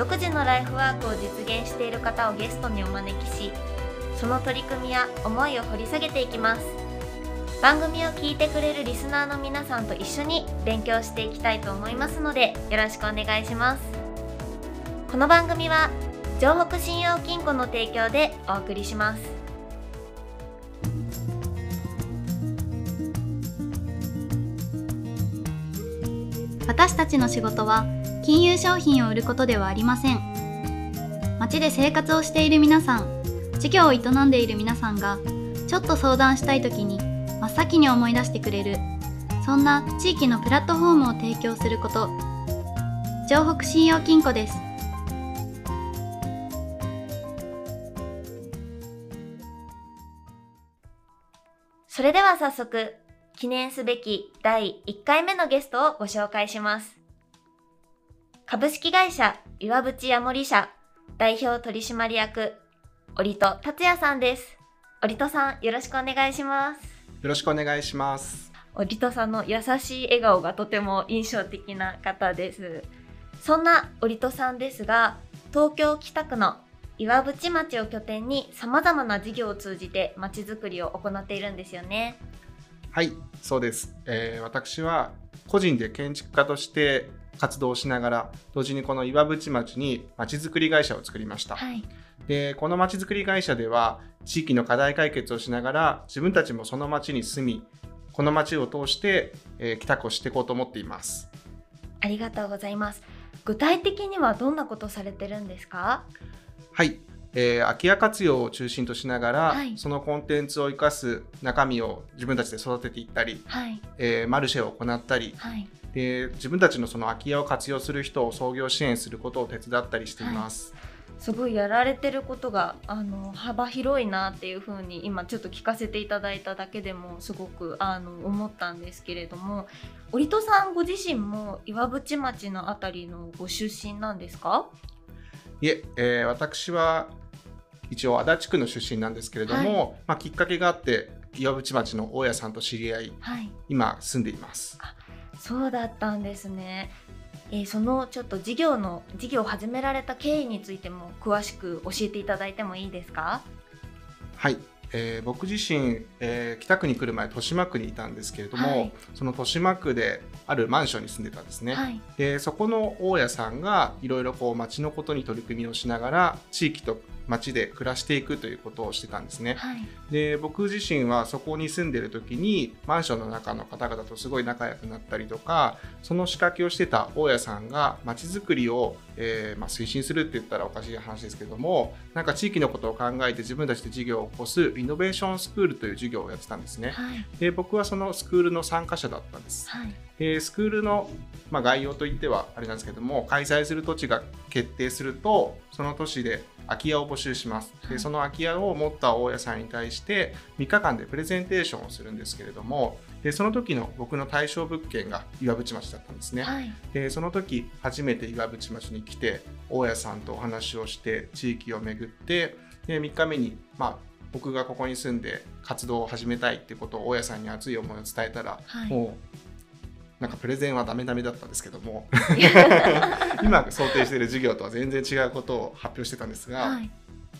独自のライフワークを実現している方をゲストにお招きしその取り組みや思いを掘り下げていきます。番組を聞いてくれるリスナーの皆さんと一緒に勉強していきたいと思いますのでよろしくお願いします。この番組は城北信用金庫の提供でお送りします。私たちの仕事は金融商品を売ることではありません。街で生活をしている皆さん事業を営んでいる皆さんがちょっと相談したい時に真っ先に思い出してくれるそんな地域のプラットフォームを提供すること。城北信用金庫です。それでは早速記念すべき第1回目のゲストをご紹介します。株式会社岩淵ヤモリ社代表取締役折戸達也さんです。折戸さんよろしくお願いします。よろしくお願いします。折戸さんの優しい笑顔がとても印象的な方です。そんな折戸さんですが東京北区の岩淵町を拠点に様々な事業を通じて町づくりを行っているんですよね。はいそうです、えー、私は個人で建築家として活動しながら同時にこの岩淵町に町づくり会社を作りました、はい、でこのまちづくり会社では地域の課題解決をしながら自分たちもその町に住みこの町を通して、えー、帰宅をしていこうと思っています。ありがとうございます。具体的にはどんなことされてるんですか？はい、えー、空き家活用を中心としながら、はい、そのコンテンツを生かす中身を自分たちで育てていったり、はい、えー、マルシェを行ったり、はい、で自分たちのその空き家を活用する人を創業支援することを手伝ったりしています。はいすごいやられてることがあの幅広いなっていうふうに今ちょっと聞かせていただいただけでもすごくあの思ったんですけれども折戸さんご自身も岩淵町の辺りのご出身なんですか？いええー、私は一応足立区の出身なんですけれども、はい、まあ、きっかけがあって岩淵町の大家さんと知り合い、はい、今住んでいます。そうだったんですね。えー、そのちょっと事業の事業を始められた経緯についても詳しく教えていただいてもいいですか？はい、えー、僕自身、えー、北区に来る前豊島区にいたんですけれども、はい、その豊島区であるマンションに住んでたんですね、はい、でそこの大家さんがいろいろこう町のことに取り組みをしながら地域と町で暮らしていくということをしてたんですね。はい、で僕自身はそこに住んでる時にマンションの中の方々とすごい仲良くなったりとかその仕掛けをしてた大家さんが町づくりを、えー、まあ、推進するって言ったらおかしい話ですけどもなんか地域のことを考えて自分たちで事業を起こすイノベーションスクールという授業をやってたんですね。はい、で僕はそのスクールの参加者だったんです。はいでスクールの、まあ、概要といってはあれなんですけども開催する土地が決定するとその都市で空き家を募集します。でその空き家を持った大家さんに対して3日間でプレゼンテーションをするんですけれどもでその時の僕の対象物件が岩淵町だったんですね、はい、でその時初めて岩淵町に来て大家さんとお話をして地域を巡ってで3日目に、まあ、僕がここに住んで活動を始めたいってことを大家さんに熱い思いを伝えたら、はい、もうなんかプレゼンはダメダメだったんですけども 今想定している授業とは全然違うことを発表してたんですが、はい、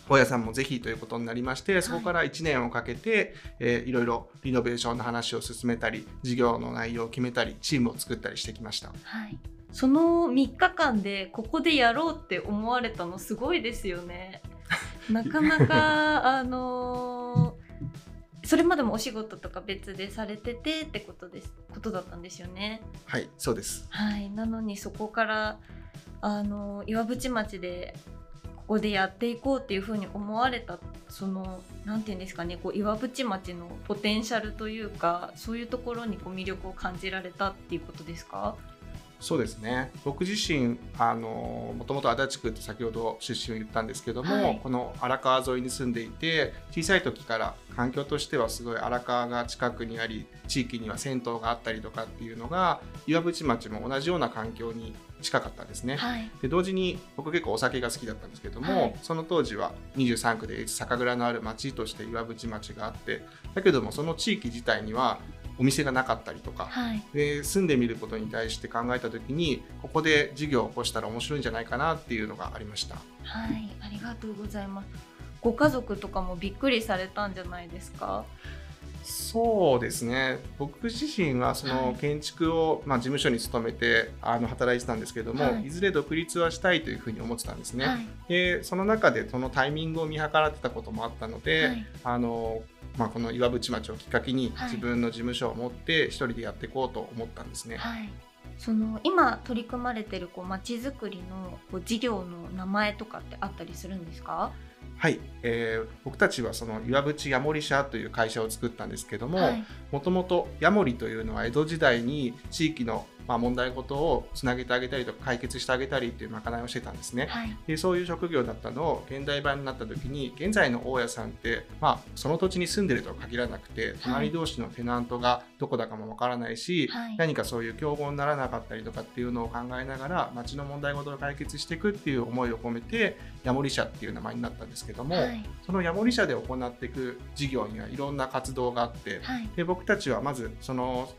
大家さんもぜひということになりましてそこから1年をかけて、えー、いろいろリノベーションの話を進めたり事業の内容を決めたりチームを作ったりしてきました。はいその3日間でここでやろうって思われたのすごいですよね。なかなかあのそれまでもお仕事とか別でされててってことですことだったんですよね。はいそうです。はいなのにそこからあの岩淵町でここでやっていこうっていうふうに思われたそのなんて言うんですかねこう岩淵町のポテンシャルというかそういうところにこう魅力を感じられたっていうことですか？そうですね。僕自身あのもともと足立区って先ほど出身を言ったんですけども、はい、この荒川沿いに住んでいて小さい時から環境としてはすごい荒川が近くにあり地域には銭湯があったりとかっていうのが岩淵町も同じような環境に近かったんですね、はい、で同時に僕結構お酒が好きだったんですけども、はい、その当時は23区で酒蔵のある町として岩淵町があってだけどもその地域自体にはお店がなかったりとか、はい、で住んでみることに対して考えた時にここで事業を起こしたら面白いんじゃないかなっていうのがありました。はい。ありがとうございます。ご家族とかもびっくりされたんじゃないですか？そうですね。僕自身はその建築を、まあ、事務所に勤めてあの働いてたんですけども、はい、いずれ独立はしたいというふうに思ってたんですね。はい、でその中でそのタイミングを見計らってたこともあったので、はい、あのまあ、この岩淵町をきっかけに自分の事務所を持って一人でやっていこうと思ったんですね。はい、その今取り組まれてるこう町づくりのこう事業の名前とかってあったりするんですか？はい、えー、僕たちはその岩淵ヤモリ社という会社を作ったんですけどももともとヤモリというのは江戸時代に地域のまあ、問題事をつなげてあげたりとか解決してあげたりっていうまかないをしてたんですね、はい、でそういう職業だったのを現代版になった時に現在の大家さんって、まあ、その土地に住んでるとは限らなくて隣同士のテナントがどこだかもわからないし、はい、何かそういう競合にならなかったりとかっていうのを考えながら町の問題事を解決していくっていう思いを込めてヤモリ社っていう名前になったんですけども、はい、そのヤモリ社で行っていく事業にはいろんな活動があって、で僕たちはまずその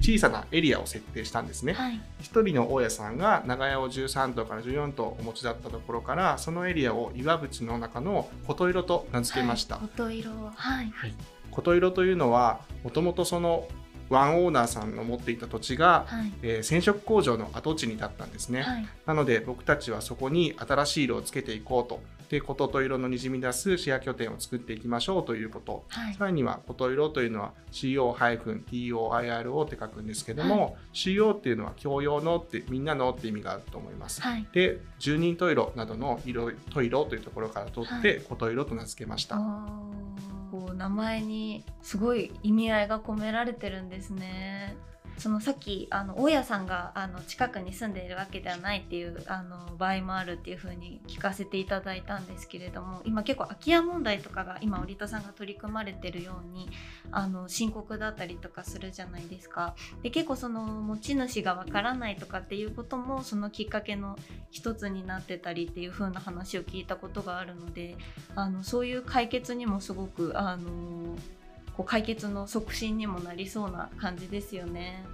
小さなエリアを設定したんですね、はい、1人の大家さんが長屋を13棟から14棟お持ちだったところからそのエリアを岩淵の中の琴色と名付けました、はい、琴色はい、はい、琴色というのはもともとそのワンオーナーさんの持っていた土地が、はい、えー、染色工場の跡地に立ったんですね、はい、なので僕たちはそこに新しい色をつけていこうと。で琴と色のにじみ出すシェア拠点を作っていきましょうということ、はい、さらには琴色というのは CO-TOIRO って書くんですけども、はい、CO っていうのは共用のってみんなのって意味があると思います、はい、で十人十色などの色十色というところから取って、琴色と名付けましたこう名前にすごい意味合いが込められてるんですね。そのさっきあの大家さんがあの近くに住んでいるわけではないっていうあの場合もあるっていうふうに聞かせていただいたんですけれども今結構空き家問題とかが今織田さんが取り組まれてるようにあの深刻だったりとかするじゃないですか。で結構その持ち主がわからないとかっていうこともそのきっかけの一つになってたりっていう風な話を聞いたことがあるのであのそういう解決にもすごくあのこう解決の促進にもなりそうな感じですよね。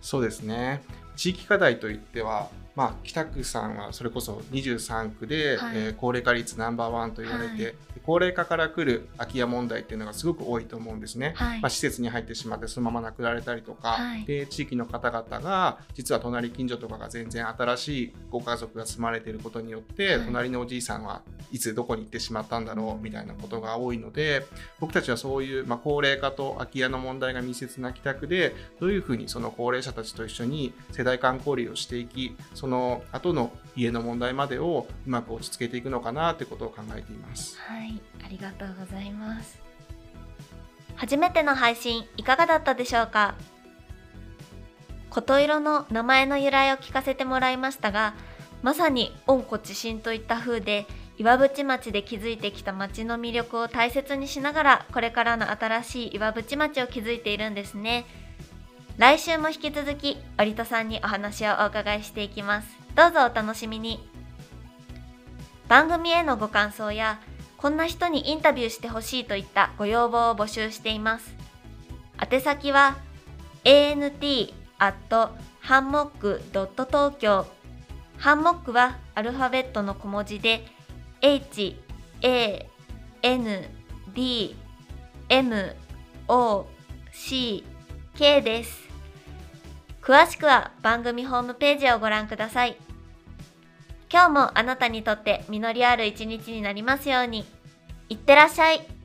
そうですね地域課題といってはまあ、北区さんはそれこそ23区で、はい、えー、高齢化率ナンバーワンと言われて、はい、高齢化から来る空き家問題っていうのがすごく多いと思うんですね、はい、まあ、施設に入ってしまってそのまま亡くなられたりとか、で地域の方々が実は隣近所とかが全然新しいご家族が住まれていることによって、隣のおじいさんはいつどこに行ってしまったんだろうみたいなことが多いので僕たちはそういう、まあ、高齢化と空き家の問題が密接な北区でどういうふうにその高齢者たちと一緒に世代間交流をしていきその後の家の問題までをうまく落ち着けていくのかなということを考えています。はい、ありがとうございます。初めての配信いかがだったでしょうか？琴色の名前の由来を聞かせてもらいましたが、まさに温故知新といった風で岩淵町で築いてきた町の魅力を大切にしながらこれからの新しい岩淵町を築いているんですね来週も引き続き織戸さんにお話をお伺いしていきます。どうぞお楽しみに。番組へのご感想やこんな人にインタビューしてほしいといったご要望を募集しています。宛先は ant アットハンモックドット東京。ハンモックはアルファベットの小文字で H A N D M O C K です。詳しくは番組ホームページをご覧ください今日もあなたにとって実りある一日になりますように。いってらっしゃい。